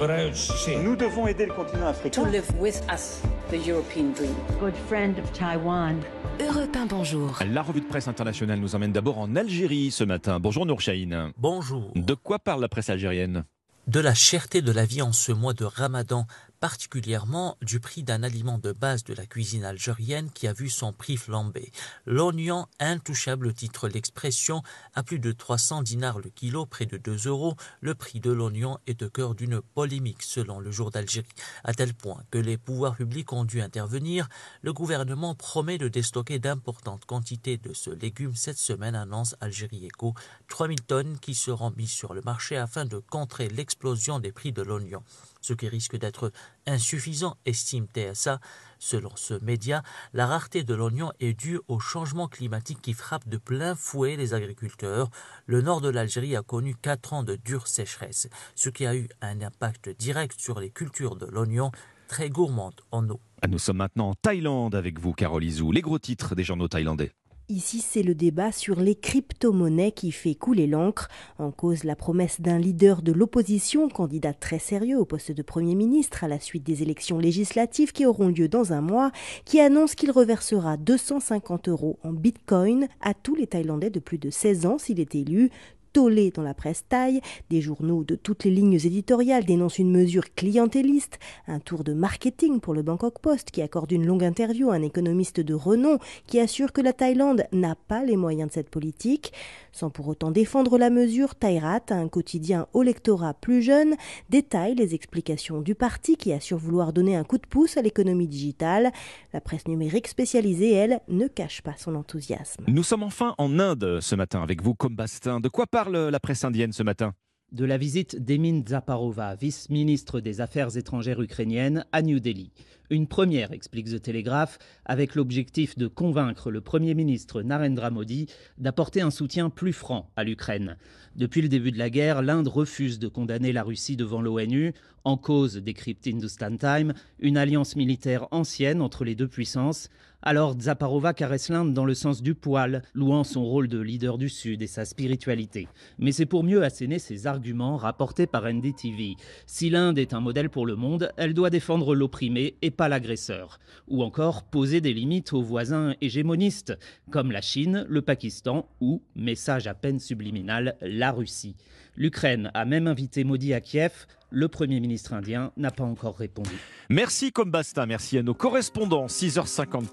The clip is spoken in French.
Nous devons aider le continent africain. To live with us, the European dream. Good friend of Taiwan. Europe 1, bonjour. La revue de presse internationale nous emmène d'abord en Algérie ce matin. Bonjour Nour Chahine. Bonjour. De quoi parle la presse algérienne? De la cherté de la vie en ce mois de Ramadan particulièrement du prix d'un aliment de base de la cuisine algérienne qui a vu son prix flamber. L'oignon intouchable titre l'expression à plus de 300 dinars le kilo, près de 2 euros. Le prix de l'oignon est au cœur d'une polémique selon le jour d'Algérie, à tel point que les pouvoirs publics ont dû intervenir. Le gouvernement promet de déstocker d'importantes quantités de ce légume cette semaine, annonce Algérie Eco, 3000 tonnes qui seront mises sur le marché afin de contrer l'explosion des prix de l'oignon ce qui risque d'être insuffisant, estime TSA. Selon ce média, la rareté de l'oignon est due au changement climatique qui frappe de plein fouet les agriculteurs. Le nord de l'Algérie a connu quatre ans de dure sécheresse, ce qui a eu un impact direct sur les cultures de l'oignon, très gourmandes en eau. Nous sommes maintenant en Thaïlande avec vous, Carole Izou. Les gros titres des journaux thaïlandais. Ici, c'est le débat sur les crypto-monnaies qui fait couler l'encre. En cause, la promesse d'un leader de l'opposition, candidat très sérieux au poste de Premier ministre à la suite des élections législatives qui auront lieu dans un mois, qui annonce qu'il reversera 250 euros en bitcoin à tous les Thaïlandais de plus de 16 ans s'il est élu, tollé dans la presse taille, des journaux de toutes les lignes éditoriales dénoncent une mesure clientéliste, un tour de marketing pour le Bangkok Post qui accorde une longue interview à un économiste de renom qui assure que la Thaïlande n'a pas les moyens de cette politique. Sans pour autant défendre la mesure, Thairat, un quotidien au lectorat plus jeune, détaille les explications du parti qui assure vouloir donner un coup de pouce à l'économie digitale. La presse numérique spécialisée, elle, ne cache pas son enthousiasme. Nous sommes enfin en Inde ce matin avec vous, comme Bastin. De quoi parle la presse indienne ce matin de la visite d'Emin Zaparova, vice-ministre des Affaires étrangères ukrainiennes, à New Delhi. Une première, explique The Telegraph, avec l'objectif de convaincre le Premier ministre Narendra Modi d'apporter un soutien plus franc à l'Ukraine. Depuis le début de la guerre, l'Inde refuse de condamner la Russie devant l'ONU. En cause, décrypte Hindustan Time, une alliance militaire ancienne entre les deux puissances. Alors Zaparova caresse l'Inde dans le sens du poil, louant son rôle de leader du Sud et sa spiritualité. Mais c'est pour mieux asséner ses arguments rapportés par NDTV. Si l'Inde est un modèle pour le monde, elle doit défendre l'opprimé et l'agresseur. Ou encore poser des limites aux voisins hégémonistes, comme la Chine, le Pakistan ou, message à peine subliminal, la Russie. L'Ukraine a même invité Modi à Kiev. Le Premier ministre indien n'a pas encore répondu. Merci Combasta, merci à nos correspondants. 6h54.